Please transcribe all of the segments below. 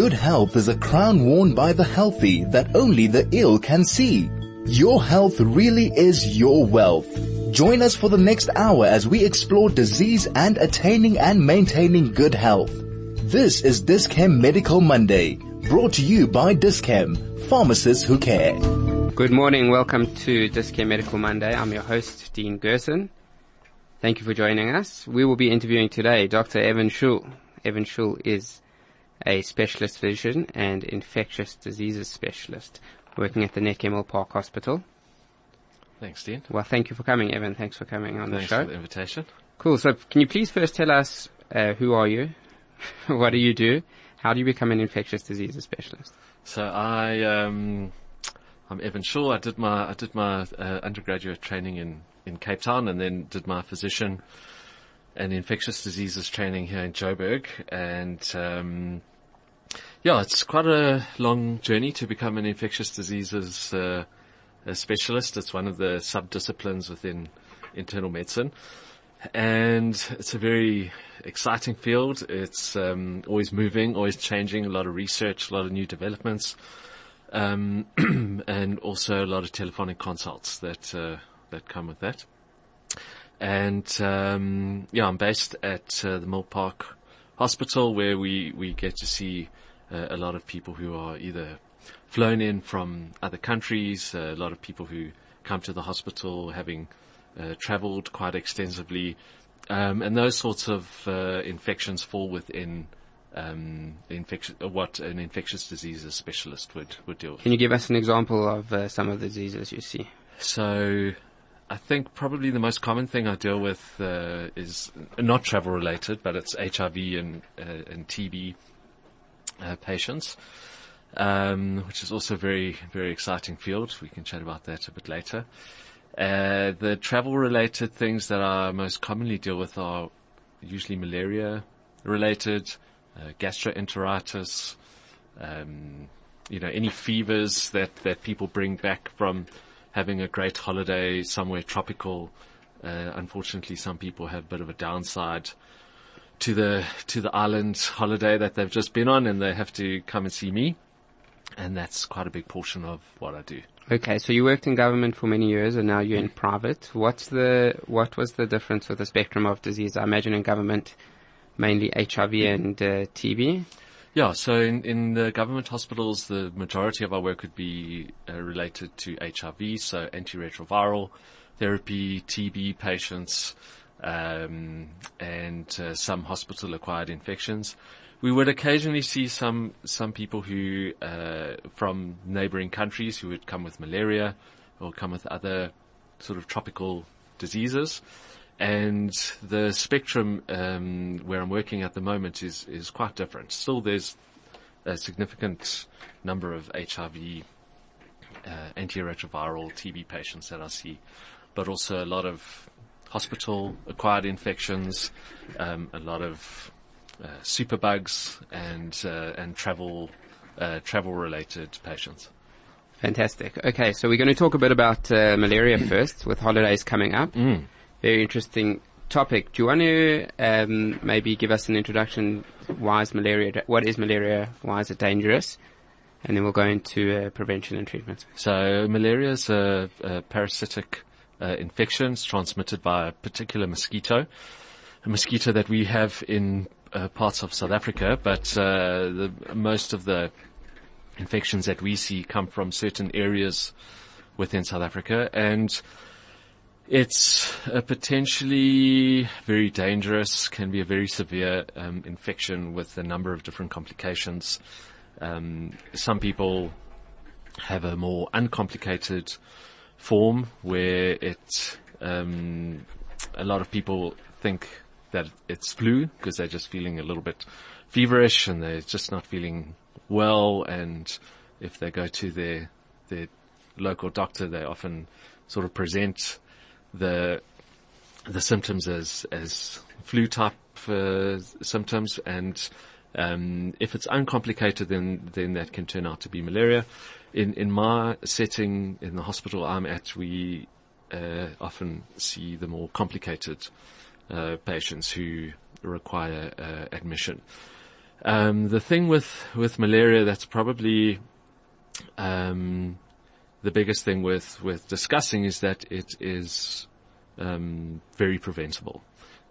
Good health is a crown worn by the healthy that only the ill can see. Your health really is your wealth. Join us for the next hour as we explore disease and attaining and maintaining good health. This is Dis-Chem Medical Monday, brought to you by Dis-Chem, pharmacists who care. Good morning, welcome to Dis-Chem Medical Monday. I'm your host, Dean Gerson. Thank you for joining us. We will be interviewing today Dr. Evan Shoul. Evan Shoul is a specialist physician and infectious diseases specialist working at the Netcare Park Hospital. Thanks, Dean. Well, thank you for coming, Evan. Thanks for coming on Thanks the show. Thanks for the invitation. Cool. So can you please first tell us uh, who are you? what do you do? How do you become an infectious diseases specialist? So I, um, I'm Evan Shaw. I did my I did my uh, undergraduate training in in Cape Town, and then did my physician and infectious diseases training here in Joburg. And um, yeah, it's quite a long journey to become an infectious diseases uh, specialist. It's one of the sub-disciplines within internal medicine. And it's a very exciting field. It's um, always moving, always changing, a lot of research, a lot of new developments, um, and also a lot of telephonic consults that uh, that come with that. And um, yeah, I'm based at uh, the Milpark Hospital, where we we get to see uh, a lot of people who are either flown in from other countries, a lot of people who come to the hospital having uh, traveled quite extensively, um, and those sorts of uh, infections fall within um, infection, uh, what an infectious diseases specialist would, would deal with. Can you give us an example of uh, some of the diseases you see? So, I think probably the most common thing I deal with uh, is not travel related, but it's HIV and uh, and TB uh, patients, um, which is also a very very exciting field. We can chat about that a bit later. Uh, the travel related things that I most commonly deal with are usually malaria related, uh, gastroenteritis, um, you know, any fevers that, that people bring back from having a great holiday somewhere tropical. Uh, unfortunately, some people have a bit of a downside to the to the island holiday that they've just been on, and they have to come and see me, and that's quite a big portion of what I do. Okay, so you worked in government for many years and now you're in private. What's the, what was the difference with the spectrum of disease? I imagine in government, mainly HIV and uh, TB. Yeah, so in, in the government hospitals, the majority of our work would be uh, related to HIV, so antiretroviral therapy, TB patients, um, and uh, some hospital-acquired infections. We would occasionally see some some people who uh, from neighbouring countries who would come with malaria or come with other sort of tropical diseases. And the spectrum um, where I'm working at the moment is is quite different. Still, there's a significant number of HIV, uh, antiretroviral TB patients that I see, but also a lot of hospital acquired infections, um, a lot of uh, superbugs and uh, and travel uh, travel related patients. Fantastic. Okay, so we're going to talk a bit about uh, malaria first, with holidays coming up. Mm. Very interesting topic. Do you want to um, maybe give us an introduction? Why is malaria? What is malaria? Why is it dangerous? And then we'll go into uh, prevention and treatment. So malaria is a, a parasitic uh, infection. It's transmitted by a particular mosquito, a mosquito that we have in uh, parts of South Africa, but uh, the, most of the infections that we see come from certain areas within South Africa, and it's a potentially very dangerous, can be a very severe um, infection with a number of different complications. Um, some people have a more uncomplicated form where it, um, a lot of people think that it's flu because they're just feeling a little bit feverish and they're just not feeling well. And if they go to their, their local doctor, they often sort of present the, the symptoms as, as flu type uh, symptoms and um, if it's uncomplicated, then then that can turn out to be malaria. In in my setting in the hospital I'm at, we uh, often see the more complicated uh, patients who require uh, admission. Um, the thing with, with malaria that's probably, um, the biggest thing with, with discussing is that it is, um, very preventable.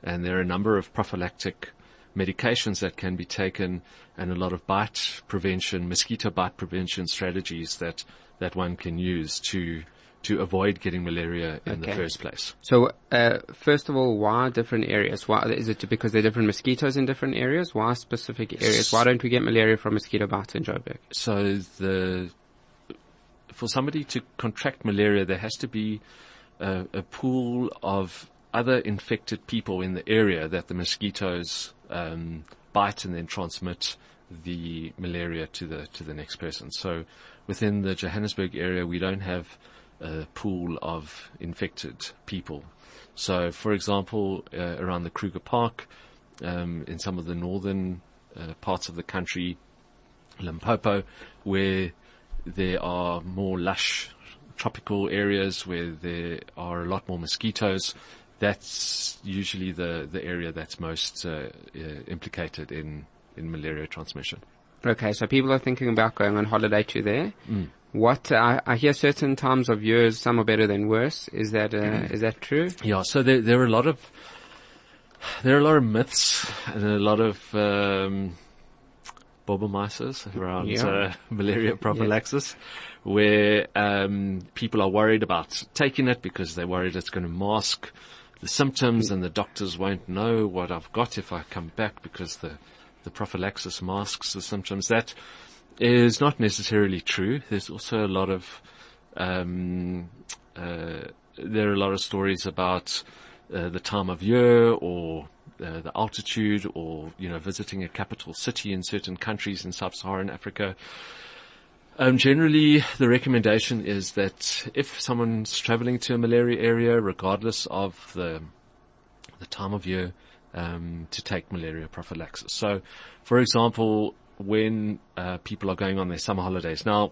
And there are a number of prophylactic medications that can be taken and a lot of bite prevention, mosquito bite prevention strategies that, that one can use to, to avoid getting malaria in Okay. the first place. So, uh, first of all, why different areas? Why is it because there are different mosquitoes in different areas? Why specific areas? Why don't we get malaria from mosquito bites in Joburg? So the, for somebody to contract malaria, there has to be a, a pool of other infected people in the area that the mosquitoes um, bite and then transmit the malaria to the to the next person. So within the Johannesburg area, we don't have a pool of infected people. So, for example, uh, around the Kruger Park, um, in some of the northern uh, parts of the country, Limpopo, where there are more lush tropical areas where there are a lot more mosquitoes. That's usually the, the area that's most uh, uh, implicated in, in malaria transmission. Okay, so people are thinking about going on holiday to there. What I, I hear certain times of years, some are better than worse. Is that uh, is that true? Yeah, so there, there are a lot of there are a lot of myths and a lot of um, around Yeah. uh, malaria prophylaxis, where um, people are worried about taking it because they're worried it's going to mask the symptoms, and the doctors won't know what I've got if I come back because the the prophylaxis masks the symptoms. That is not necessarily true. There's also a lot of um, uh, there are a lot of stories about uh, the time of year or uh, the altitude or, you know, visiting a capital city in certain countries in sub-Saharan Africa. Um, generally, the recommendation is that if someone's traveling to a malaria area, regardless of the the time of year, um, to take malaria prophylaxis. So, for example, when uh, people are going on their summer holidays now,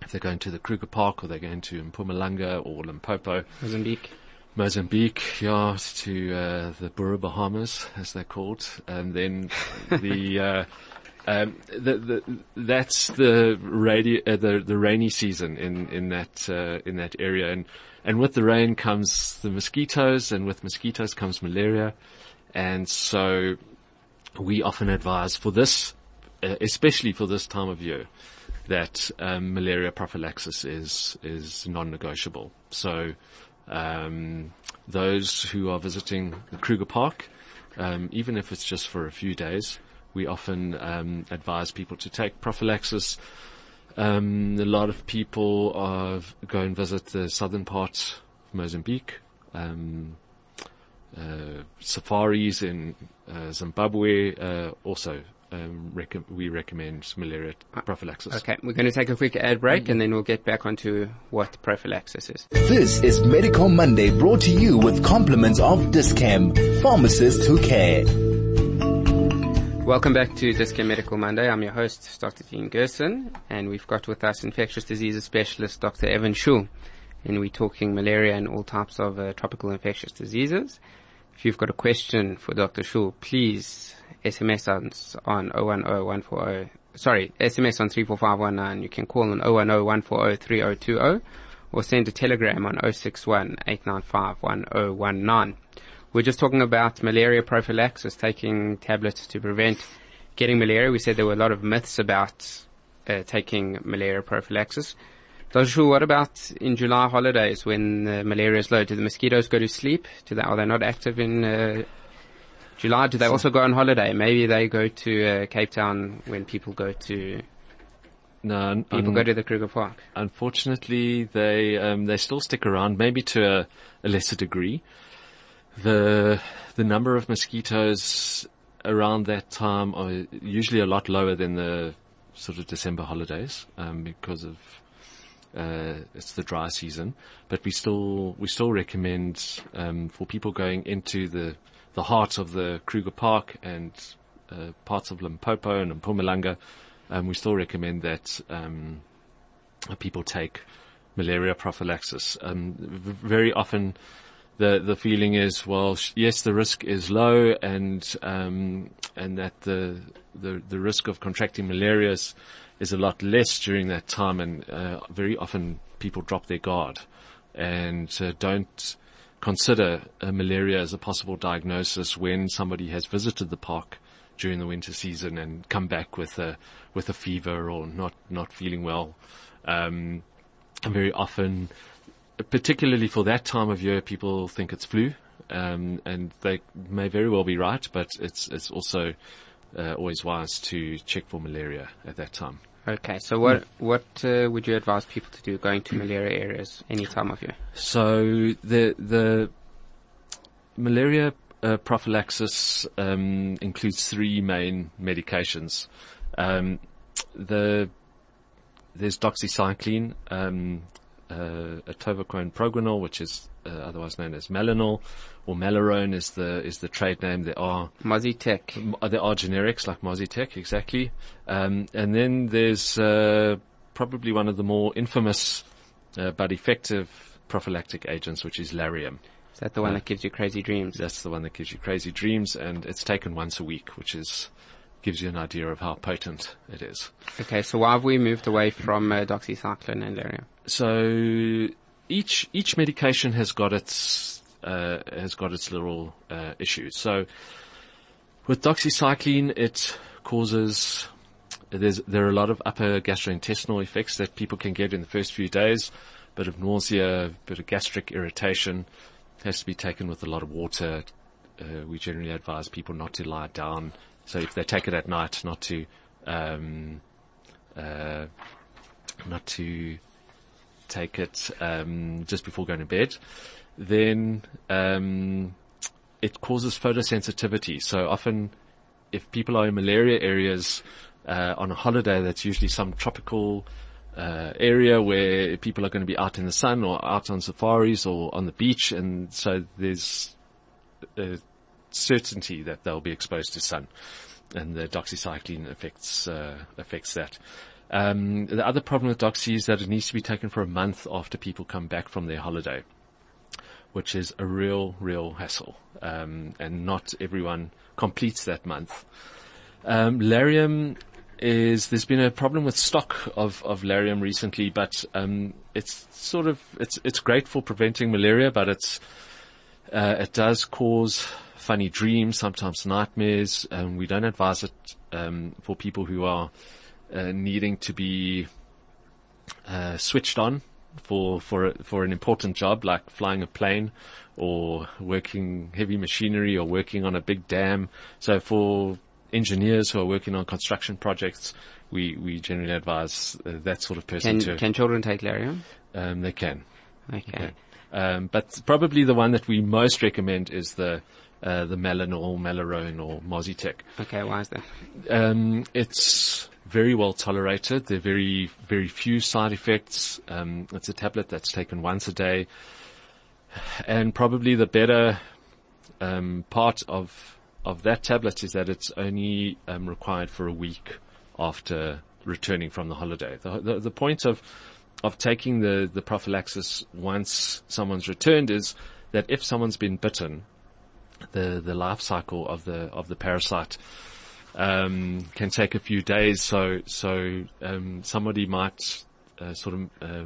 if they're going to the Kruger Park or they're going to Mpumalanga or Limpopo, Mozambique. Mozambique, yeah, to uh, the Bura Bahamas, as they're called, and then the, uh, um, the, the that's the radi- uh, the the rainy season in in that uh, in that area, and and with the rain comes the mosquitoes, and with mosquitoes comes malaria, and so we often advise for this, uh, especially for this time of year, that um, malaria prophylaxis is is non-negotiable. So um, those who are visiting the Kruger Park, um, even if it's just for a few days, we often um, advise people to take prophylaxis. Um, a lot of people are, go and visit the southern part of Mozambique. Um, uh, safaris in uh, Zimbabwe uh, also um, recom- we recommend malaria prophylaxis. Okay, we're going to take a quick ad break and then we'll get back onto what prophylaxis is. This is Medical Monday brought to you with compliments of Dis-Chem, pharmacists who care. Welcome back to Dis-Chem Medical Monday. I'm your host, Dr. Dean Gerson, and we've got with us infectious diseases specialist Dr. Evan Shoul, and we're talking malaria and all types of uh, tropical infectious diseases. If you've got a question for Dr. Shoul, please SMS us on 010140, sorry, SMS on 34519. You can call on 010-140-3020 or send a telegram on 061 895 1019. We're just talking about malaria prophylaxis, taking tablets to prevent getting malaria. We said there were a lot of myths about uh, taking malaria prophylaxis. Dr. Shoul, what about in July holidays when uh, malaria is low? Do the mosquitoes go to sleep? Do they, are they not active in uh, July? Do they also go on holiday? Maybe they go to uh, Cape Town when people go to No, people un- go to the Kruger Park. unfortunately, they um, they still stick around, maybe to a, a lesser degree. The the number of mosquitoes around that time are usually a lot lower than the sort of December holidays um, because of uh, it's the dry season. But we still we still recommend um, for people going into the the heart of the Kruger Park and uh, parts of Limpopo and Mpumalanga, um, we still recommend that um, people take malaria prophylaxis. Um, very often, the the feeling is, well, yes, the risk is low, and um, and that the the the risk of contracting malaria is, is a lot less during that time, and uh, very often people drop their guard and uh, don't consider uh, malaria as a possible diagnosis when somebody has visited the park during the winter season and come back with a with a fever or not not feeling well. Um, and very often, particularly for that time of year, people think it's flu, um, and they may very well be right. But it's it's also uh, always wise to check for malaria at that time. Okay, so what what uh, would you advise people to do going to malaria areas any time of year? So the the malaria uh, prophylaxis um, includes three main medications. Um, the there's doxycycline, um, uh, atovaquone proguanil, which is uh, otherwise known as Malanil, or Malarone is the is the trade name. There are Mozitech. m- there are generics like Mozitech, exactly, um, and then there's uh, probably one of the more infamous uh, but effective prophylactic agents, which is Lariam. Is that the one that gives you crazy dreams? That's the one that gives you crazy dreams, and it's taken once a week, which is gives you an idea of how potent it is. Okay, so why have we moved away from uh, doxycycline and Lariam? So each each medication has got its uh, has got its little uh, issues. So with doxycycline, it causes there's there are a lot of upper gastrointestinal effects that people can get in the first few days. Bit of nausea, bit of gastric irritation, has to be taken with a lot of water. Uh, we generally advise people not to lie down. So if they take it at night, not to um, uh, not to take it um, just before going to bed, then um, it causes photosensitivity. So often, if people are in malaria areas uh, on a holiday, that's usually some tropical uh, area where people are going to be out in the sun or out on safaris or on the beach, and so there's a certainty that they'll be exposed to sun, and the doxycycline affects uh, affects that. Um, the other problem with doxy is that it needs to be taken for a month after people come back from their holiday, which is a real, real hassle. Um, and not everyone completes that month. Um, Lariam is, there's been a problem with stock of, of Lariam recently, but, um, it's sort of, it's, it's great for preventing malaria, but it's, uh, it does cause funny dreams, sometimes nightmares. Um, we don't advise it, um, for people who are, uh, needing to be, uh, switched on for for a, for an important job like flying a plane or working heavy machinery or working on a big dam. So for engineers who are working on construction projects, we we generally advise uh, that sort of person Can to can children take Lariam? um, they can. Okay. Um, but probably the one that we most recommend is the uh, the Malanil, Malarone, or Mozitech. Okay, why is that? Um, it's very well tolerated. There are very, very few side effects. Um, it's a tablet that's taken once a day. And probably the better um, part of of that tablet is that it's only um, required for a week after returning from the holiday. The, the, the point of of taking the, the prophylaxis once someone's returned is that if someone's been bitten, the, the life cycle of the of the parasite um, can take a few days. So so um, somebody might uh, sort of uh,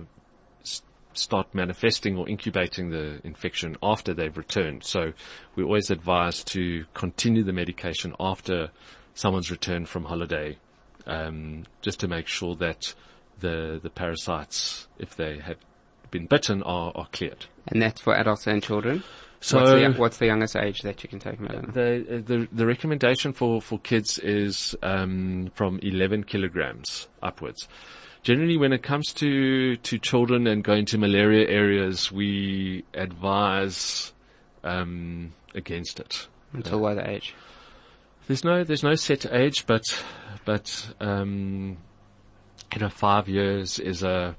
start manifesting or incubating the infection after they've returned. So we always advise to continue the medication after someone's returned from holiday, um, just to make sure that the the parasites, if they have been bitten, are, are cleared. And that's for adults and children. So what's, the, what's the youngest age that you can take Malanil? the, uh, the the recommendation for for kids is um, from 11 kilograms upwards. Generally, when it comes to to children and going to malaria areas, we advise um, against it. Until what age? There's no there's no set age, but but um, you know, five years is a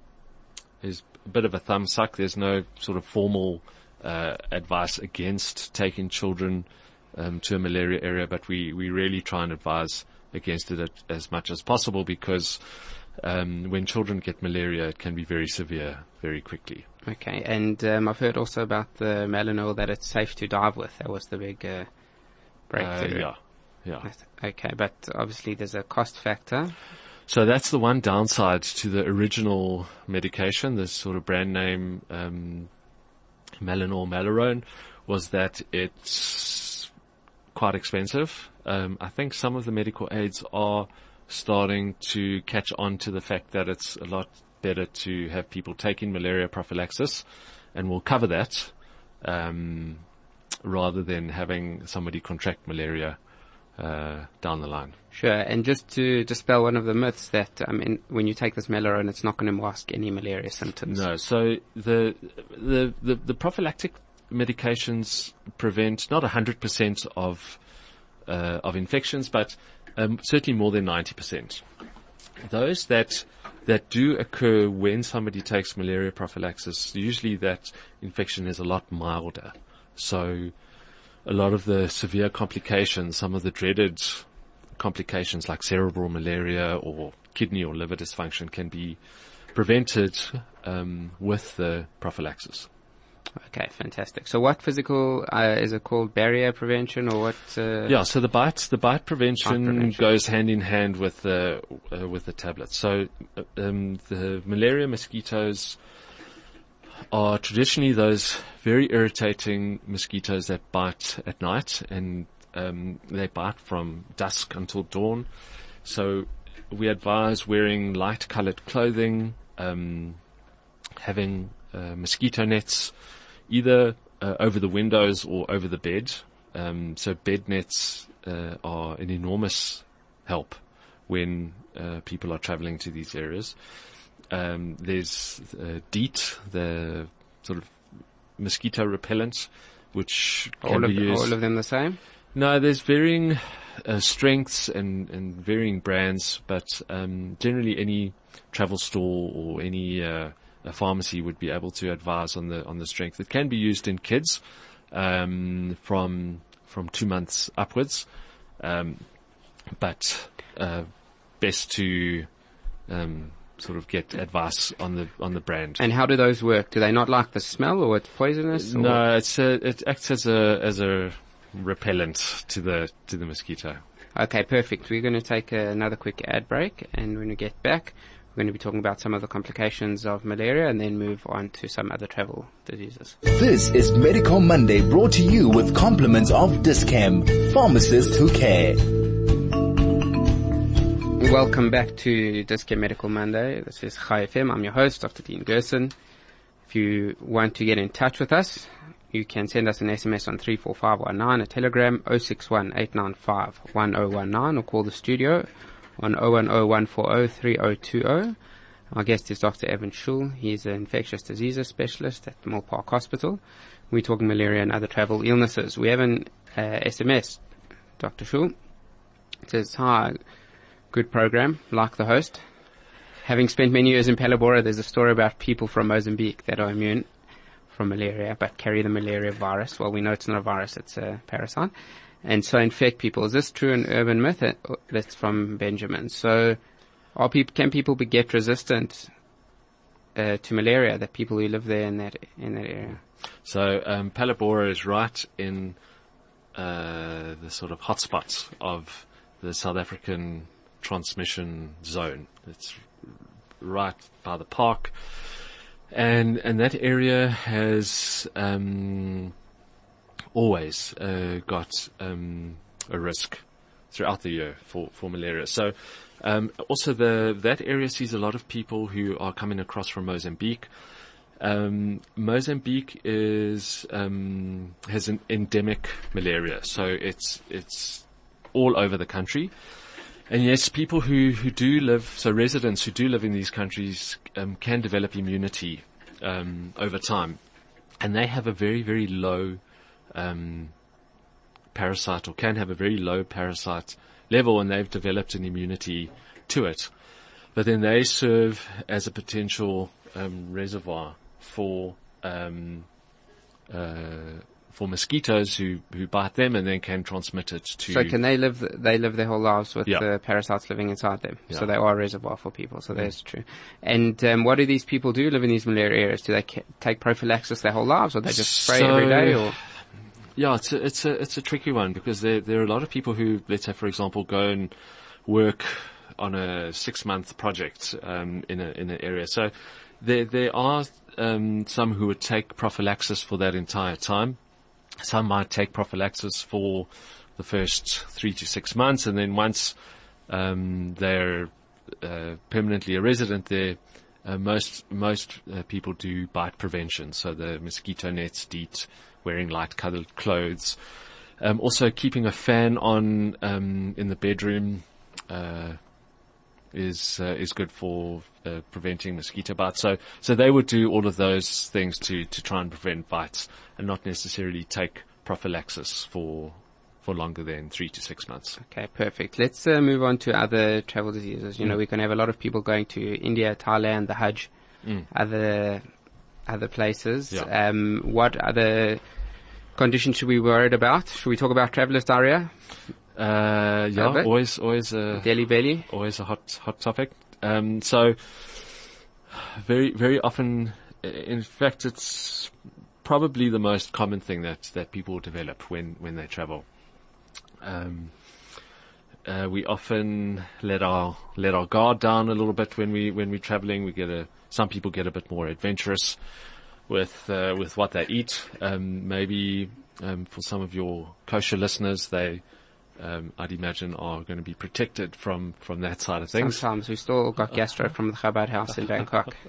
is a bit of a thumb suck. There's no sort of formal uh, advice against taking children um, to a malaria area, but we we really try and advise against it as much as possible because um, when children get malaria, it can be very severe very quickly. Okay, and um, I've heard also about the Malanil that it's safe to dive with. That was the big uh, Uh, breakthrough. yeah, yeah. Okay, but obviously there's a cost factor. So that's the one downside to the original medication, this sort of brand name um, Malanil Malarone, was that it's quite expensive. Um, I think some of the medical aids are starting to catch on to the fact that it's a lot better to have people taking malaria prophylaxis, and we'll cover that um, rather than having somebody contract malaria uh, down the line. Sure, and just to dispel one of the myths that I mean, when you take this Malarone, it's not going to mask any malaria symptoms. No, so the the the, the prophylactic medications prevent not hundred percent of uh, of infections, but um, certainly more than ninety percent. Those that that do occur when somebody takes malaria prophylaxis, usually that infection is a lot milder. So a lot of the severe complications, some of the dreaded complications like cerebral malaria or kidney or liver dysfunction can be prevented um, with the prophylaxis. Okay, fantastic. So what physical, uh, is it called barrier prevention or what? Uh, Yeah, so the bite, the bite prevention, prevention. goes hand in hand with the uh, with the tablets. So uh, um, the malaria mosquitoes are traditionally those very irritating mosquitoes that bite at night, and um, they bite from dusk until dawn. So we advise wearing light-colored clothing, um, having uh, mosquito nets, either uh, over the windows or over the bed. Um, so bed nets uh, are an enormous help when uh, people are traveling to these areas. Um, there's uh, DEET, the sort of mosquito repellent, which can all, of, be used. all of them the same? No, there's varying uh, strengths and, and varying brands, but um, generally any travel store or any uh, a pharmacy would be able to advise on the on the strength. It can be used in kids um, from from two months upwards, um, but uh, best to um, sort of get advice on the on the brand. And how do those work? Do they not like the smell or it's poisonous? or- no, it's a, it acts as a as a repellent to the to the mosquito. Okay, perfect. We're going to take another quick ad break, and when we get back, we're going to be talking about some of the complications of malaria, and then move on to some other travel diseases. This is Medical Monday brought to you with compliments of Dis-Chem, pharmacists who care. Welcome back to Dis-Chem Medical Monday. This is Chai FM. I'm your host, Dr. Dean Gerson. If you want to get in touch with us, you can send us an SMS on 34519, a telegram 061 895 1019, or call the studio on 010-140-3020. Our guest is Dr. Evan Shoul. He's an infectious diseases specialist at Milpark Hospital. We're talking malaria and other travel illnesses. We have an uh, SMS, Dr. Shoul. It says, hi, good program, like the host. Having spent many years in Phalaborwa, there's a story about people from Mozambique that are immune from malaria, but carry the malaria virus. Well, we know it's not a virus, it's a parasite. And so infect people. Is this true an urban myth? Uh, That's from Benjamin. So are people, can people be get resistant uh, to malaria, that people who live there in that, in that area? So um, Phalaborwa is right in uh, the sort of hotspots of the South African transmission zone. It's right by the park, and and that area has um, always uh, got um, a risk throughout the year for, for malaria. So um, also the that area sees a lot of people who are coming across from Mozambique. Um, Mozambique is um, has an endemic malaria, so it's it's all over the country. And yes, people who, who do live, so residents who do live in these countries um, can develop immunity um, over time, and they have a very very low um, parasite or can have a very low parasite level, and they've developed an immunity to it. But then they serve as a potential um, reservoir for um, uh, for mosquitoes who, who bite them and then can transmit it to. So can they live? They live their whole lives with Yeah. the parasites living inside them. So they are a reservoir for people. So that's true. And um, what do these people do? Live in these malaria areas? Do they ca- take prophylaxis their whole lives, or they just spray every So- day? Or Yeah, it's a, it's a, it's a tricky one because there, there are a lot of people who, let's say for example, go and work on a six month project, um, in a, in an area. So there, there are, um, some who would take prophylaxis for that entire time. Some might take prophylaxis for the first three to six months and then once, um, they're, uh, permanently a resident there, uh, most most uh, people do bite prevention, so the mosquito nets, DEET, wearing light coloured clothes, um, also keeping a fan on um, in the bedroom uh, is uh, is good for uh, preventing mosquito bites. So so they would do all of those things to to try and prevent bites, and not necessarily take prophylaxis for for longer than three to six months. okay, perfect. Let's uh, move on to other travel diseases. You know, Mm. we can have a lot of people going to India, Thailand, the Hajj, other other places. Yeah. Um, what other conditions should we be worried about? Should we talk about travelers diarrhea, Uh, yeah, always always uh, Delhi belly? always a hot hot topic. Um, so very very often, in fact, it's probably the most common thing that that people develop when when they travel. Um, uh, we often let our let our guard down a little bit when we when we're traveling. We get a some people get a bit more adventurous with uh, with what they eat. Um, maybe um, for some of your kosher listeners, they um, I'd imagine are going to be protected from from that side of things. Sometimes we still got gastro from the Chabad house in Bangkok.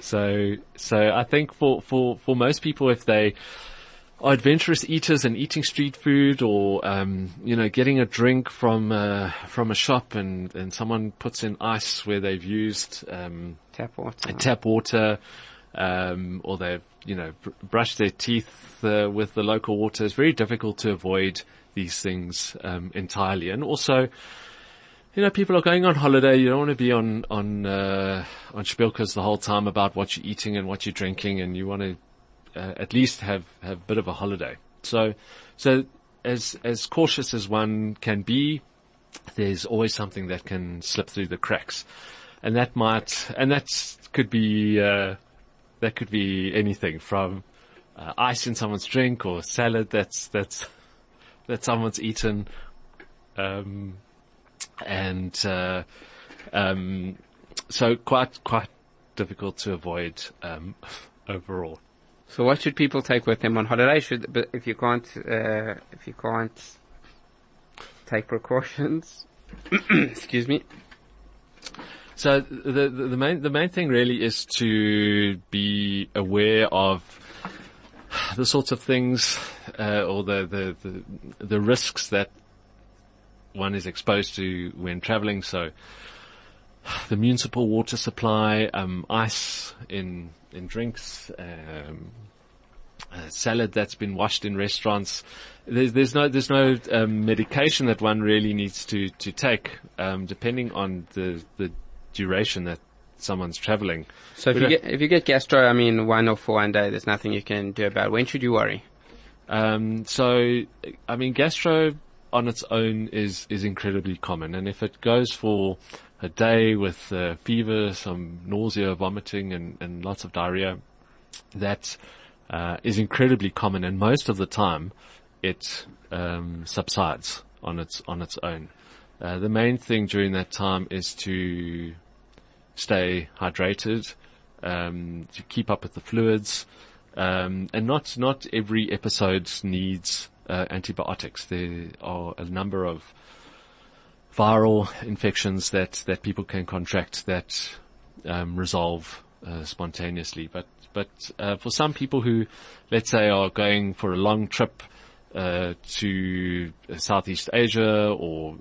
So, so I think for, for, for most people, if they are adventurous eaters and eating street food or, um, you know, getting a drink from, uh, from a shop and, and someone puts in ice where they've used, um, Tap water. tap water, um, or they've, you know, br- brushed their teeth, uh, with the local water, it's very difficult to avoid these things, um, entirely. And also, you know, people are going on holiday. You don't want to be on on uh, on spilkers the whole time about what you're eating and what you're drinking, and you want to uh, at least have have a bit of a holiday. So, so as as cautious as one can be, there's always something that can slip through the cracks, and that might and that could be uh, that could be anything from uh, ice in someone's drink or salad that's that's that someone's eaten. Um, and uh, um, so quite quite difficult to avoid um, overall. So what should people take with them on holiday? Should, but if you can't, uh, if you can't take precautions, excuse me. So the, the the main the main thing really is to be aware of the sorts of things uh, or the, the the the risks that one is exposed to when traveling. So the municipal water supply, um, ice in in drinks, um, salad that's been washed in restaurants. There's, there's no there's no um, medication that one really needs to to take, um, depending on the the duration that someone's traveling. So if We you get if you get gastro, I mean one or four one day, there's nothing you can do about. it. When should you worry? Um, so, I mean, gastro on its own is, is incredibly common. And if it goes for a day with uh, fever, some nausea, vomiting and, and lots of diarrhea, that uh, is incredibly common. And most of the time it um, subsides on its, on its own. Uh, the main thing during that time is to stay hydrated, um, to keep up with the fluids, um, and not not every episode needs uh, antibiotics. There are a number of viral infections that that people can contract that um, resolve uh, spontaneously. But but uh, for some people who, let's say, are going for a long trip uh, to Southeast Asia or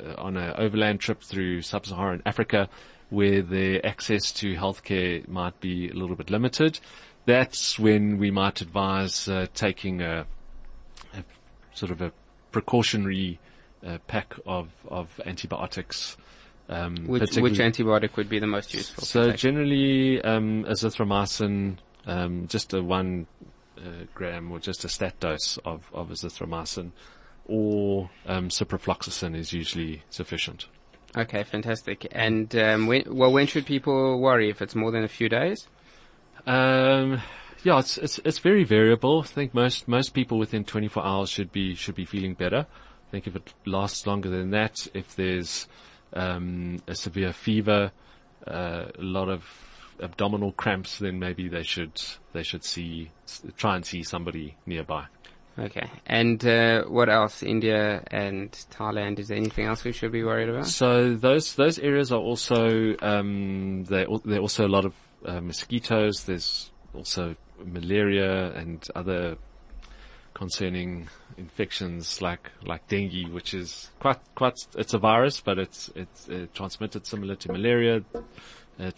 uh, on an overland trip through sub-Saharan Africa, where their access to healthcare might be a little bit limited, that's when we might advise uh, taking a, a sort of a precautionary uh, pack of of antibiotics. Um, Which which antibiotic would be the most useful? so generally, um, azithromycin, um, just a one uh, gram or just a stat dose of, of azithromycin or um, ciprofloxacin is usually sufficient. Okay, fantastic. And um, when, well, when should people worry if it's more than a few days? Um, yeah, it's, it's it's very variable. I think most most people within 24 hours should be should be feeling better. I think if it lasts longer than that, if there's um, a severe fever, uh, a lot of abdominal cramps, then maybe they should they should see try and see somebody nearby. Okay. And uh, what else? India and Thailand. Is there anything else we should be worried about? So those those areas are also um, they there are also a lot of uh, mosquitoes. There's also malaria and other concerning infections like like dengue, which is quite quite it's a virus, but it's it's uh, transmitted similar to malaria, uh,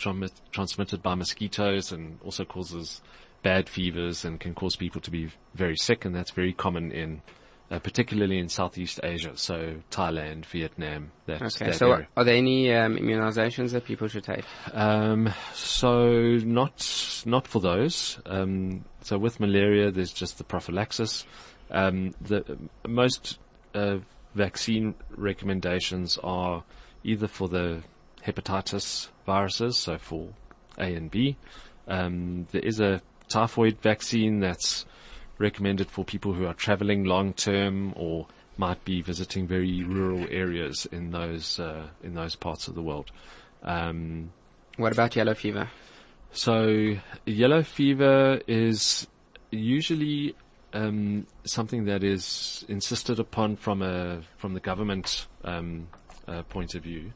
transmitted by mosquitoes, and also causes bad fevers and can cause people to be very sick, and that's very common in, uh, particularly in Southeast Asia, so Thailand, Vietnam. That, okay, that so area. are there any um, immunizations that people should take? Um, so not not for those. Um, so with malaria, there's just the prophylaxis. Um, the most uh, vaccine recommendations are either for the hepatitis viruses, so for A and B. Um, there is a typhoid vaccine that's recommended for people who are traveling long term or might be visiting very rural areas in those uh, in those parts of the world. Um, what about yellow fever? So yellow fever is usually um, something that is insisted upon from a from the government um, uh, point of view,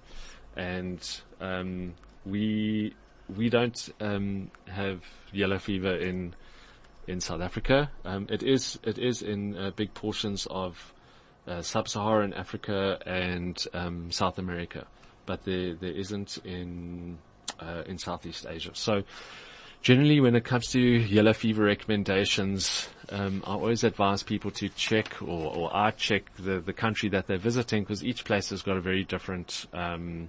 and um, we we don't um, have yellow fever in in South Africa. Um, it is it is in uh, big portions of uh, sub-Saharan Africa and um, South America, but there there isn't in uh, in Southeast Asia. So. Generally, when it comes to yellow fever recommendations, um, I always advise people to check or, or I check the, the country that they're visiting because each place has got a very different um,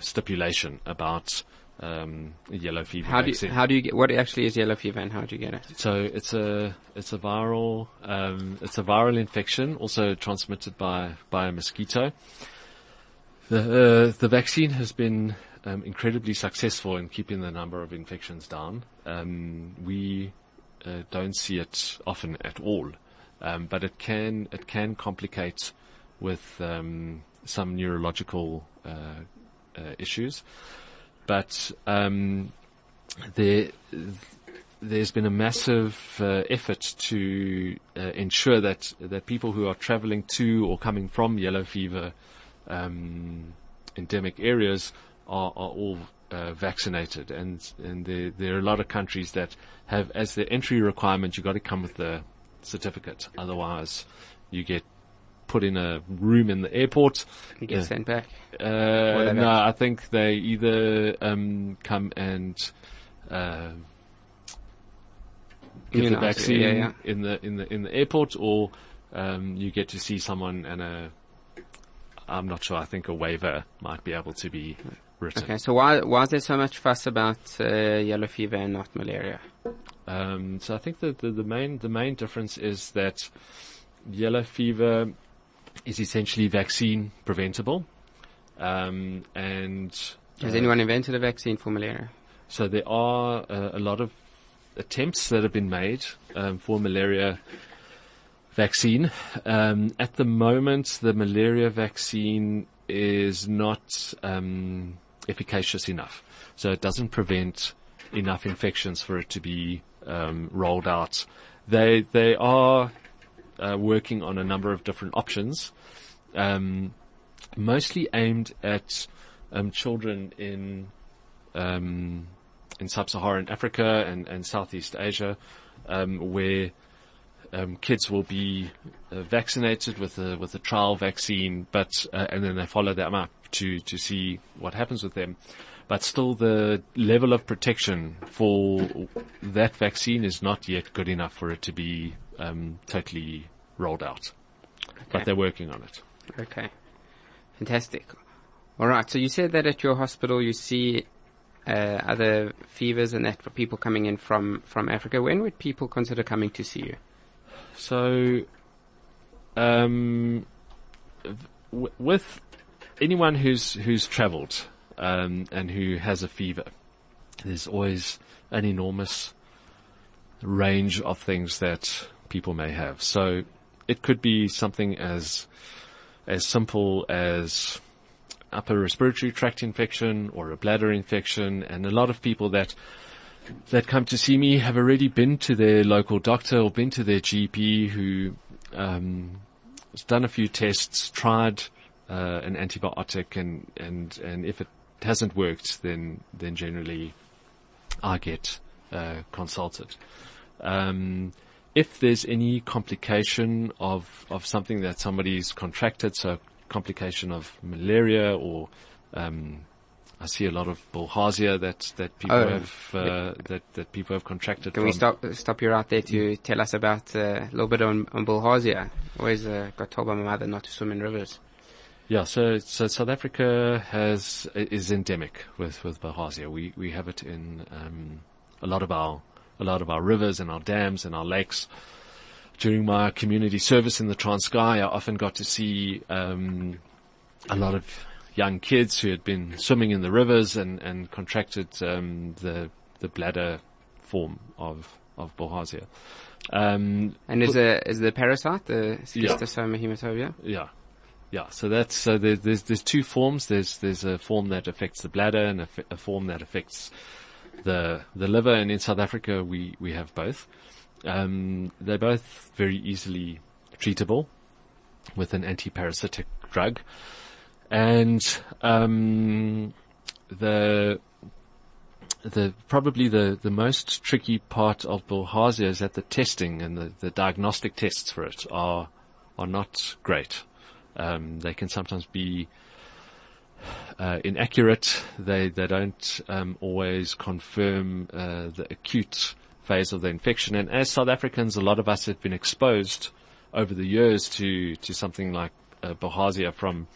stipulation about um, yellow fever how vaccine. Do you, how do you get, what actually is yellow fever and how do you get it? So it's a, it's a viral, um, it's a viral infection, also transmitted by, by a mosquito. The, uh, the vaccine has been um, incredibly successful in keeping the number of infections down. Um, we uh, don't see it often at all, um, but it can it can complicate with um, some neurological uh, uh, issues. But um, there, there's been a massive uh, effort to ensure that that people who are traveling to or coming from yellow fever um, endemic areas are, are all uh, vaccinated, and and there, there are a lot of countries that have as their entry requirement you've got to come with the certificate, otherwise you get put in a room in the airport. You get uh, sent back. Uh, no, I think they either um, come and uh, give the vaccine yeah, yeah. in the in the in the airport, or um, you get to see someone and a. I'm not sure. I think a waiver might be able to be written. Okay, so why why is there so much fuss about uh, yellow fever and not malaria? Um, so I think that the, the main the main difference is that yellow fever is essentially vaccine preventable. Um, and has uh, anyone invented a vaccine for malaria? So there are uh, a lot of attempts that have been made um, for malaria vaccine. Um, at the moment, the malaria vaccine is not um, efficacious enough, so it doesn't prevent enough infections for it to be um, rolled out. They they are uh, working on a number of different options, um, mostly aimed at um, children in um, in sub-Saharan Africa and, and Southeast Asia, um, where um, kids will be uh, vaccinated with a with a trial vaccine, but uh, and then they follow them up to to see what happens with them. But still, the level of protection for that vaccine is not yet good enough for it to be um, totally rolled out. Okay. But they're working on it. Okay, fantastic. All right. So you said that at your hospital you see uh, other fevers and that for people coming in from, from Africa. When would people consider coming to see you? So, um, w- with anyone who's who's travelled um, and who has a fever, there's always an enormous range of things that people may have. So, it could be something as as simple as upper respiratory tract infection or a bladder infection, and a lot of people that that come to see me have already been to their local doctor or been to their GP who um, has done a few tests, tried uh, an antibiotic, and and and if it hasn't worked, then then generally I get uh, consulted. Um, if there's any complication of of something that somebody's contracted, so complication of malaria or um, I see a lot of bilharzia that that people Oh, have uh, that that people have contracted. Can from. we stop stop you right there to tell us about uh, a little bit on, on bilharzia? Always uh, got told by my mother not to swim in rivers. Yeah, so so South Africa has is endemic with with bilharzia. We we have it in um, a lot of our a lot of our rivers and our dams and our lakes. During my community service in the Transkei, I often got to see um, a lot of young kids who had been swimming in the rivers and and contracted um, the the bladder form of of bilharzia. Um, And is the is the parasite the Yeah. Schistosoma hematobia? Yeah. Yeah. So that's, so there, there's, there's two forms. There's, there's a form that affects the bladder and a form that affects the, the liver. And in South Africa, we, we have both. Um, they're both very easily treatable with an antiparasitic drug. And, um, the, the probably the, the most tricky part of bilharzia is that the testing and the, the diagnostic tests for it are are not great. Um, they can sometimes be uh, inaccurate. They they don't um, always confirm uh, the acute phase of the infection. And as South Africans, a lot of us have been exposed over the years to to something like uh, bilharzia from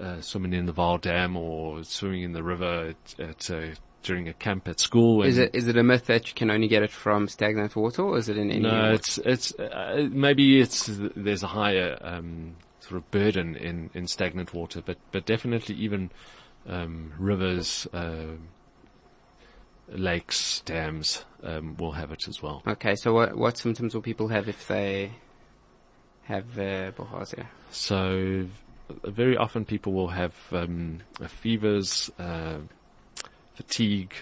uh, swimming in the Vaal Dam or swimming in the river at, at uh, during a camp at school. Is it is it a myth that you can only get it from stagnant water, or is it in any? no, it's it's uh, maybe it's there's a higher um, sort of burden in, in stagnant water, but but definitely even um, rivers, uh, lakes, dams um, will have it as well. Okay, so what what symptoms will people have if they have uh, bilharzia? So uh, very often people will have um, fevers, uh, fatigue.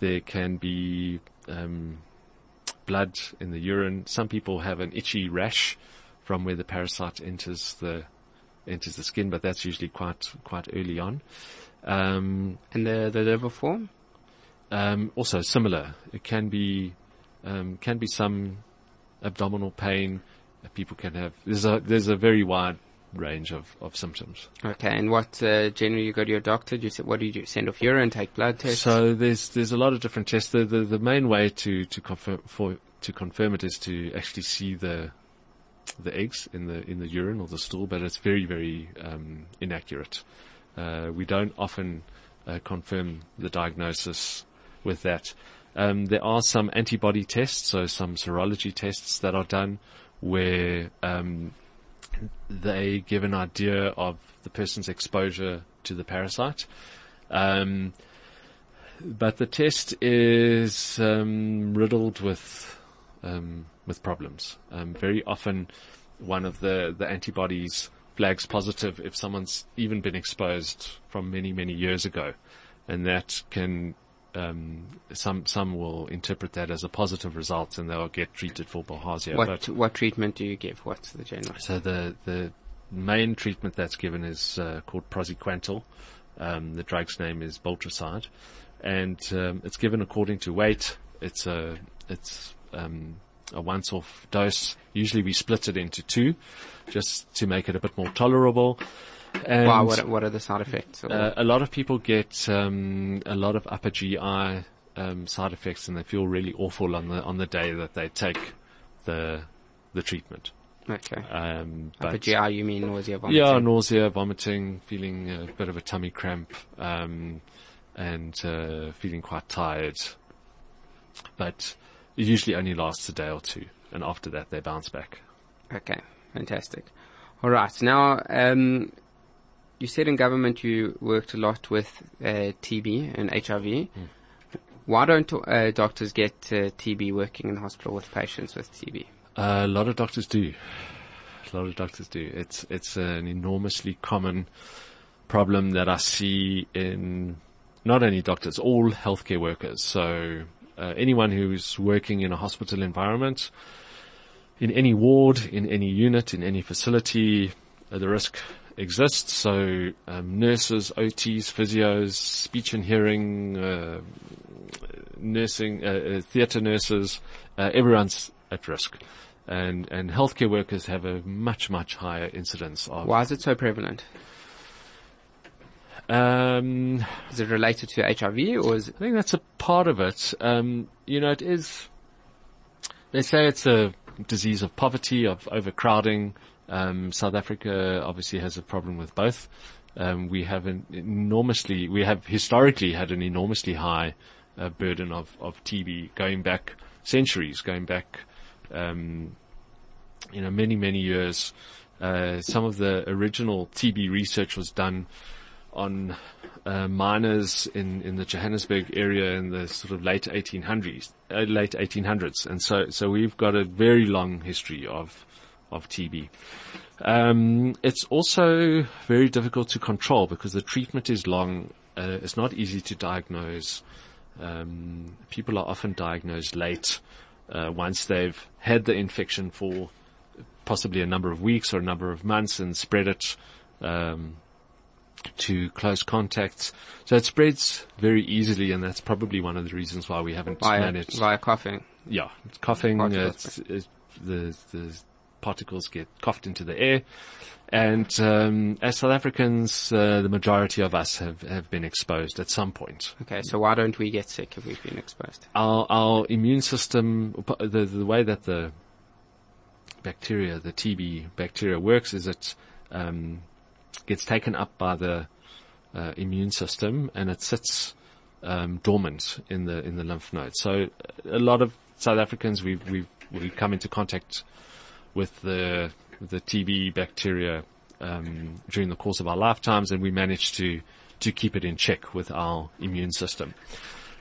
There can be um, blood in the urine. Some people have an itchy rash from where the parasite enters the enters the skin, but that's usually quite quite early on. Um, And the the liver form? um, also similar. It can be um, can be some abdominal pain. that People can have. There's a there's a very wide range of, of symptoms. Okay, and what uh, generally you go to your doctor? Do you say, what do you do? Send off urine, take blood tests? So there's there's a lot of different tests. The the, the main way to to confirm for to confirm it is to actually see the the eggs in the in the urine or the stool, but it's very very um, inaccurate. Uh, we don't often uh, confirm the diagnosis with that. Um, there are some antibody tests, so some serology tests that are done where um, they give an idea of the person's exposure to the parasite. Um, but the test is um, riddled with um, with problems. Um, very often, one of the the antibodies flags positive if someone's even been exposed from many many years ago, and that can um, some some will interpret that as a positive result, and they'll get treated for bilharzia. what but what treatment do you give? What's the general? so the the main treatment that's given is uh, called praziquantel. Um, the drug's name is Biltricide, and um, it's given according to weight. It's a it's um, a once-off dose. Usually we split it into two, just to make it a bit more tolerable. And Wow, what what are the side effects? Uh, a lot of people get um, a lot of upper GI um, side effects, and they feel really awful on the on the day that they take the the treatment. okay. Um, Upper GI, you mean nausea, vomiting? yeah, nausea, vomiting, feeling a bit of a tummy cramp, um, and uh, feeling quite tired. But it usually only lasts a day or two, and after that they bounce back. Okay, fantastic. All right, now um, you said in government you worked a lot with uh, TB and HIV. Why don't uh, doctors get uh, TB working in the hospital with patients with TB? a lot of doctors do. A lot of doctors do. It's it's an enormously common problem that I see in not only doctors, all healthcare workers. So uh, anyone who's working in a hospital environment, in any ward, in any unit, in any facility, uh, the risk exists. So um, nurses, OTs, physios, speech and hearing, uh, nursing, uh, uh, theatre nurses, uh, everyone's at risk. And, and healthcare workers have a much, much higher incidence of, Why is it so prevalent? Um, Is it related to HIV or is it, I think that's a part of it. Um, you know, it is. They say it's a disease of poverty, of overcrowding. Um, South Africa obviously has a problem with both. Um, we have an enormously, we have historically had an enormously high uh, burden of, of TB going back centuries, going back, um, you know, many, many years. Uh, some of the original TB research was done on uh, miners in, in the Johannesburg area in the sort of late 1800s, uh, late 1800s, and so so we've got a very long history of of TB. Um, it's also very difficult to control because the treatment is long. Uh, it's not easy to diagnose. Um, people are often diagnosed late uh, once they've had the infection for possibly a number of weeks or a number of months and spread it. Um, to close contacts. So it spreads very easily and that's probably one of the reasons why we haven't via, managed. via coughing? Yeah, it's coughing, uh, it's, it's, the, the particles get coughed into the air. And um, as South Africans, uh, the majority of us have, have been exposed at some point. Okay, so why don't we get sick if we've been exposed? Our, our immune system, the, the way that the bacteria, the TB bacteria works is it um, gets taken up by the uh, immune system and it sits um, dormant in the in the lymph node. So a lot of South Africans we've we've we come into contact with the the TB bacteria um, during the course of our lifetimes, and we manage to to keep it in check with our immune system.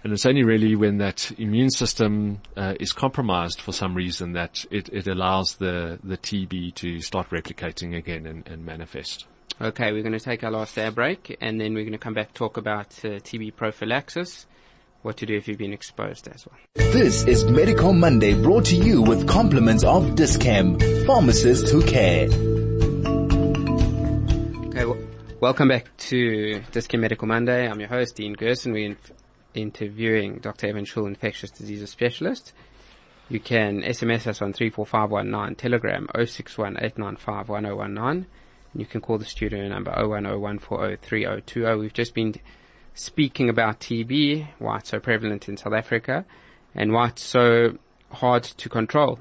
And it's only really when that immune system uh, is compromised for some reason that it, it allows the, the TB to start replicating again and, and manifest. Okay, we're going to take our last air break and then we're going to come back talk about uh, TB prophylaxis, what to do if you've been exposed as well. This is Medical Monday brought to you with compliments of Dis-Chem, pharmacists who care. Okay, well, welcome back to Dis-Chem Medical Monday. I'm your host, Dean Gerson. We're in, interviewing Dr. Evan Shoul, infectious diseases specialist. You can SMS us on 34519, Telegram 0618951019. You can call the studio number 01014030020. We've just been speaking about TB, why it's so prevalent in South Africa, and why it's so hard to control.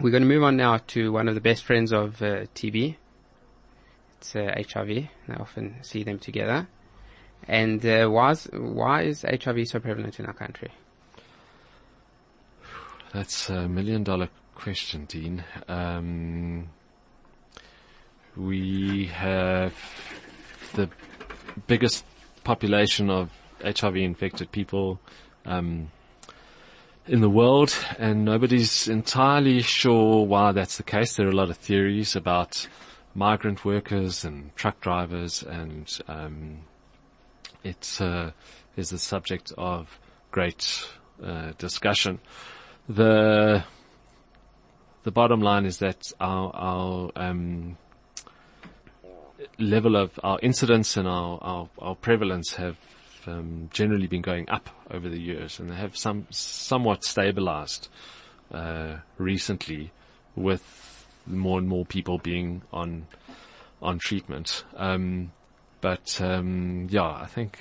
We're going to move on now to one of the best friends of uh, TB. It's uh, HIV. I often see them together. And uh, why, is, why is HIV so prevalent in our country? That's a million dollar question, Dean. Um, we have the biggest population of HIV infected people um, in the world, and nobody's entirely sure why that's the case. There are a lot of theories about migrant workers and truck drivers, and um, it uh, is the subject of great uh, discussion. The the bottom line is that our, our um, level of our incidence and our, our, our prevalence have um, generally been going up over the years, and they have some somewhat stabilized uh, recently, with more and more people being on on treatment. Um, but um, yeah, I think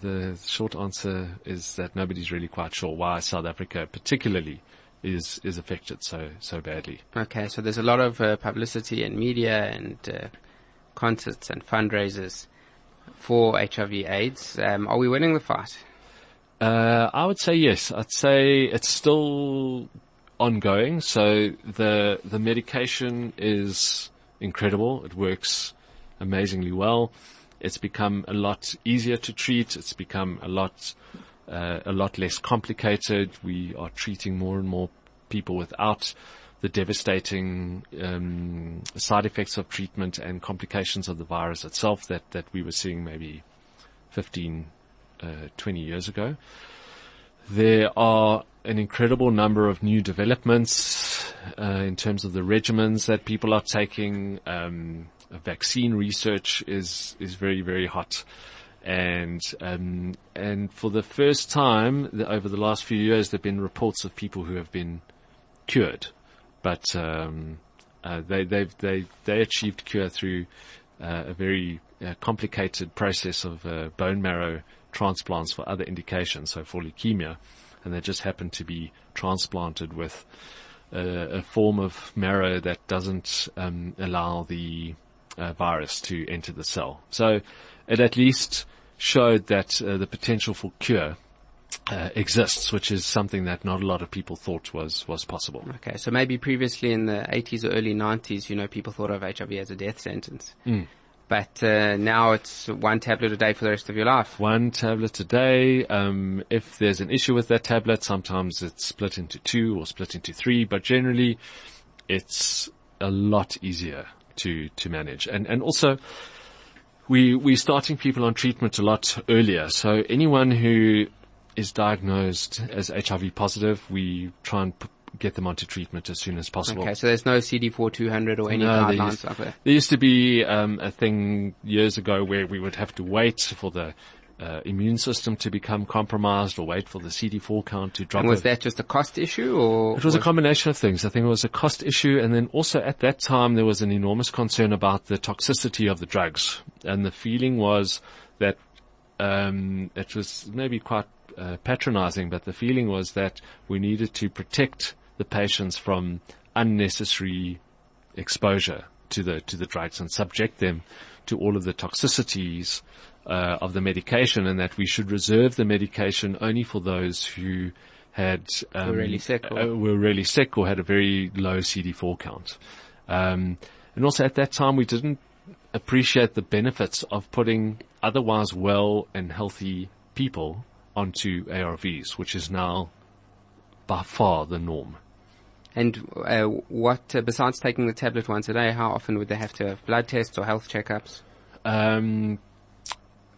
the short answer is that nobody's really quite sure why South Africa, particularly, is is affected so so badly. Okay, so there's a lot of uh, publicity and media and uh, concerts and fundraisers for HIV/AIDS. Um, are we winning the fight? Uh, I would say yes. I'd say it's still ongoing. So the the medication is incredible. It works amazingly well. It's become a lot easier to treat. It's become a lot uh, a lot less complicated. We are treating more and more people without the devastating um, side effects of treatment and complications of the virus itself that that we were seeing maybe 15, uh, 20 years ago. There are an incredible number of new developments uh, in terms of the regimens that people are taking. Um, vaccine research is is very very hot, and um, and for the first time the, over the last few years, there've been reports of people who have been cured, but um, uh, they they've they they achieved cure through uh, a very uh, complicated process of uh, bone marrow transplants for other indications, so for leukemia, and they just happened to be transplanted with a, a form of marrow that doesn't um, allow the uh, virus to enter the cell. So it at least showed that uh, the potential for cure uh, exists, which is something that not a lot of people thought was was possible. Okay, so maybe previously in the 80s or early 90s, you know, people thought of HIV as a death sentence. Mm. But uh, now it's one tablet a day for the rest of your life. One tablet a day. Um, if there's an issue with that tablet, sometimes it's split into two or split into three, but generally it's a lot easier to, to manage. And, and also, we, we're starting people on treatment a lot earlier. So anyone who is diagnosed as HIV positive, we try and p- get them onto treatment as soon as possible. Okay, so there's no CD4 200 or any No, there guidelines used- like that. There used to be um, a thing years ago where we would have to wait for the uh, immune system to become compromised or wait for the CD4 count to drop. And was that just a cost issue or? It was a combination of things. I think it was a cost issue and then also at that time there was an enormous concern about the toxicity of the drugs. And the feeling was that, um, it was maybe quite uh, patronizing, but the feeling was that we needed to protect the patients from unnecessary exposure to the, to the drugs and subject them to all of the toxicities uh, of the medication and that we should reserve the medication only for those who had um, really sick or- uh, were really sick or had a very low CD4 count. Um, and also at that time we didn't appreciate the benefits of putting otherwise well and healthy people onto ARVs, which is now by far the norm. And uh, what, uh, besides taking the tablet once a day, how often would they have to have blood tests or health checkups? Um,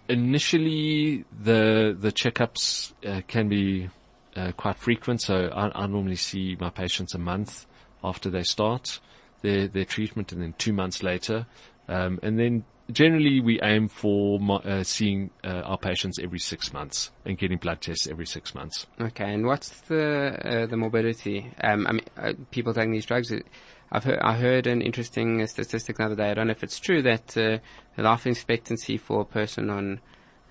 initially, the the checkups uh, can be uh, quite frequent. So I, I normally see my patients a month after they start their their treatment, and then two months later, um, and then generally we aim for uh, seeing uh, our patients every six months and getting blood tests every six months. Okay, and what's the uh, the morbidity? Um, I mean, uh, people taking these drugs. I've heard I heard an interesting statistic the other day. I don't know if it's true that uh, the life expectancy for a person on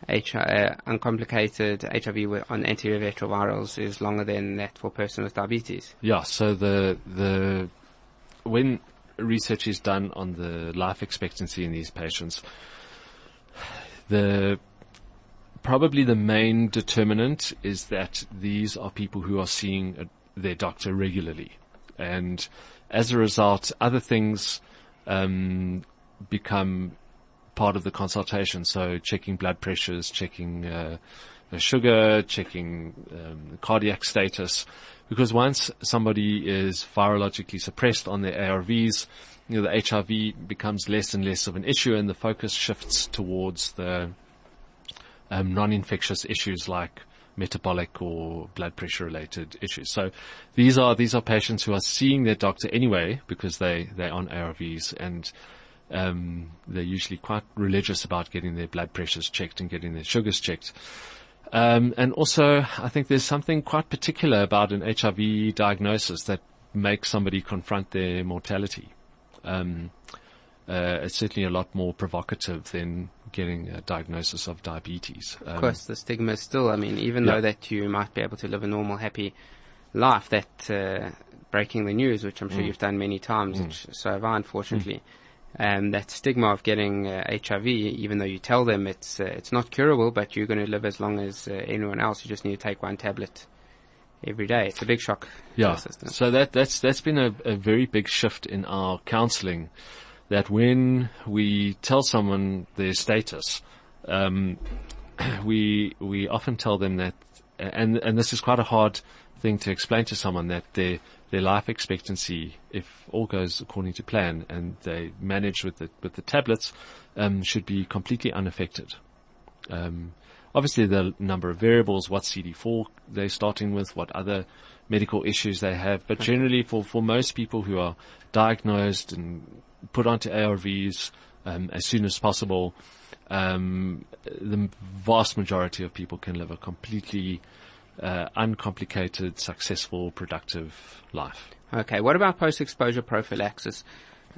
H- uh, uncomplicated HIV on antiretrovirals is longer than that for a person with diabetes. Yeah, so the the when research is done on the life expectancy in these patients, the probably the main determinant is that these are people who are seeing a, their doctor regularly, and as a result, other things um, become part of the consultation. So checking blood pressures, checking uh, sugar, checking um, cardiac status, because once somebody is virologically suppressed on their ARVs, you know, the HIV becomes less and less of an issue, and the focus shifts towards the um, non-infectious issues like metabolic or blood pressure related issues. So these are these are patients who are seeing their doctor anyway because they they're on ARVs and um, they're usually quite religious about getting their blood pressures checked and getting their sugars checked. Um, and also, I think there's something quite particular about an HIV diagnosis that makes somebody confront their mortality. Um, uh, it's certainly a lot more provocative than getting a diagnosis of diabetes. Um, Of course, the stigma is still. I mean, even Yeah. though that you might be able to live a normal, happy life, that uh, breaking the news, which I'm sure Mm. you've done many times, which, so have I, unfortunately. Um, that stigma of getting uh, HIV, even though you tell them it's uh, it's not curable, but you're going to live as long as uh, anyone else. You just need to take one tablet every day. It's a big shock. Yeah. So that that's that's been a, a very big shift in our counselling. That when we tell someone their status, um, we we often tell them that, and and this is quite a hard thing to explain to someone that their their life expectancy, if all goes according to plan and they manage with the with the tablets, um, should be completely unaffected. Um, obviously, the number of variables, what CD4 they're starting with, what other medical issues they have, but generally, for for most people who are diagnosed and put onto ARVs um, as soon as possible, um, the vast majority of people can live a completely uh, uncomplicated, successful, productive life. Okay. What about post-exposure prophylaxis?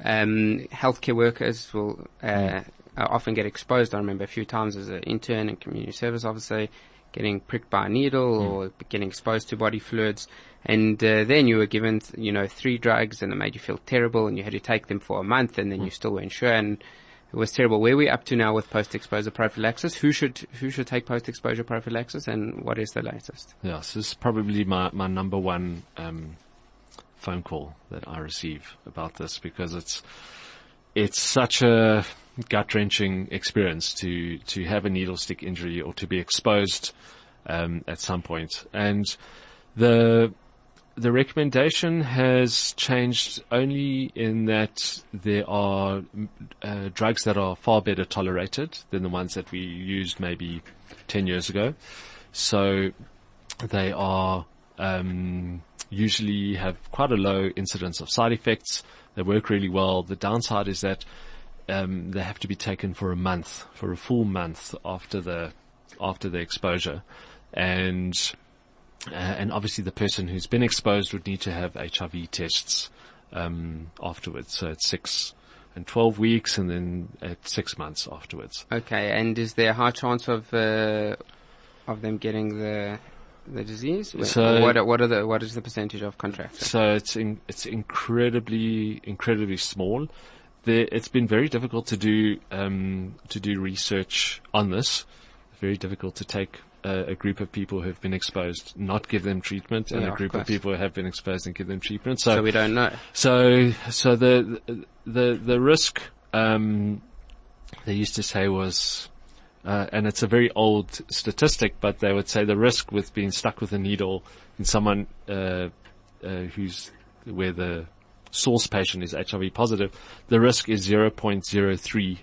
Um, healthcare workers will uh, often get exposed. I remember a few times as an intern and community service officer getting pricked by a needle mm. or getting exposed to body fluids. And uh, then you were given, you know, three drugs and it made you feel terrible and you had to take them for a month and then mm. you still weren't sure. And it was terrible. Where are we up to now with post-exposure prophylaxis? Who should who should take post-exposure prophylaxis, and what is the latest? Yes, this is probably my my number one um, phone call that I receive about this because it's it's such a gut wrenching experience to to have a needle stick injury or to be exposed um, at some point, and the the recommendation has changed only in that there are uh, drugs that are far better tolerated than the ones that we used maybe 10 years ago. So they are um, usually have quite a low incidence of side effects. They work really well. The downside is that um, they have to be taken for a month, for a full month after the after the exposure, and uh, and obviously the person who's been exposed would need to have HIV tests um, afterwards. So it's six and 12 weeks and then at six months afterwards. Okay, and is there a high chance of uh, of them getting the the disease? So what, what are the what is the percentage of contracting? So it's in, it's incredibly incredibly small. There, it's been very difficult to do um, to do research on this. Very difficult to take a, a, group of people who have been exposed, not give them treatment, and yeah, a group of, of, people who have been exposed and give them treatment. So, so we don't know. So, so the the the risk um, they used to say was, uh, and it's a very old statistic, but they would say the risk with being stuck with a needle in someone uh, uh, who's where the source patient is HIV positive, the risk is 0.03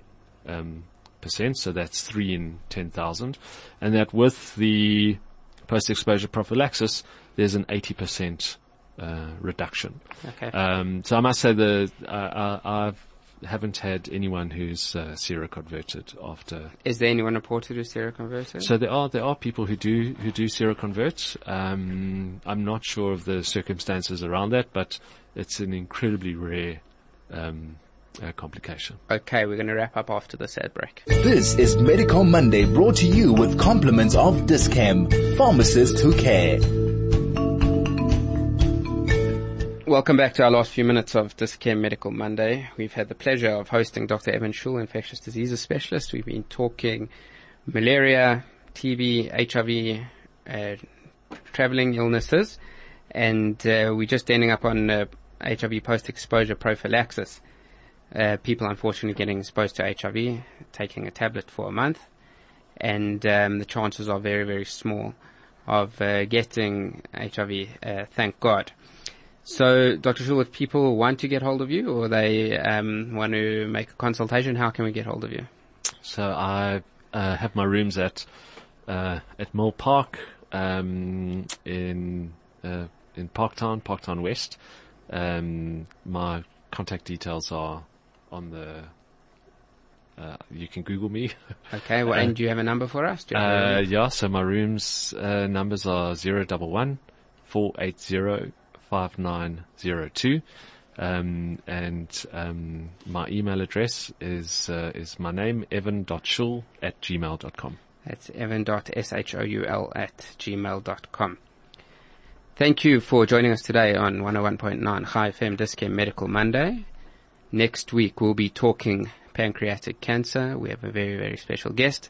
um, percent, so that's three in 10,000. And that with the post-exposure prophylaxis, there's an 80% uh, reduction. Okay. Um, so I must say that uh, I haven't had anyone who's uh, seroconverted after. Is there anyone reported who's seroconverted? So there are there are people who do who do seroconvert. Um, I'm not sure of the circumstances around that, but it's an incredibly rare um, uh, complication. Okay, we're going to wrap up after this ad break. This is Medical Monday brought to you with compliments of Dis-Chem, pharmacists who care. Welcome back to our last few minutes of Dis-Chem Medical Monday. We've had the pleasure of hosting Dr. Evan Shoul, infectious diseases specialist. We've been talking malaria, TB, HIV, uh, traveling illnesses, and uh, we're just ending up on uh, HIV post-exposure prophylaxis uh, people unfortunately getting exposed to HIV, taking a tablet for a month, and um, the chances are very, very small of uh, getting HIV, uh, thank God. So, Dr. Shoul, if people want to get hold of you or they um, want to make a consultation, how can we get hold of you? So, I uh, have my rooms at uh, at Milpark um, in uh, in Parktown, Parktown West. Um, my contact details are on the. Uh, you can Google me. Okay, well, and do you have a number for us? Uh, yeah, so my room's uh, numbers are zero double one four eight zero five nine zero two, um, and um, my email address is uh, is my name evan.shoul at gmail.com. That's evan.shoul at gmail.com. Thank you for joining us today on 101.9 High FM Dis-Chem Medical Monday. Next week we'll be talking pancreatic cancer. We have a very, very special guest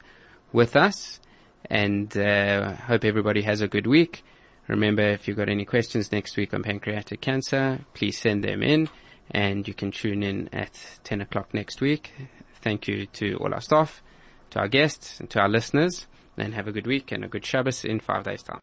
with us and uh, hope everybody has a good week. Remember, if you've got any questions next week on pancreatic cancer, please send them in and you can tune in at 10 o'clock next week. Thank you to all our staff, to our guests and to our listeners and have a good week and a good Shabbos in five days time.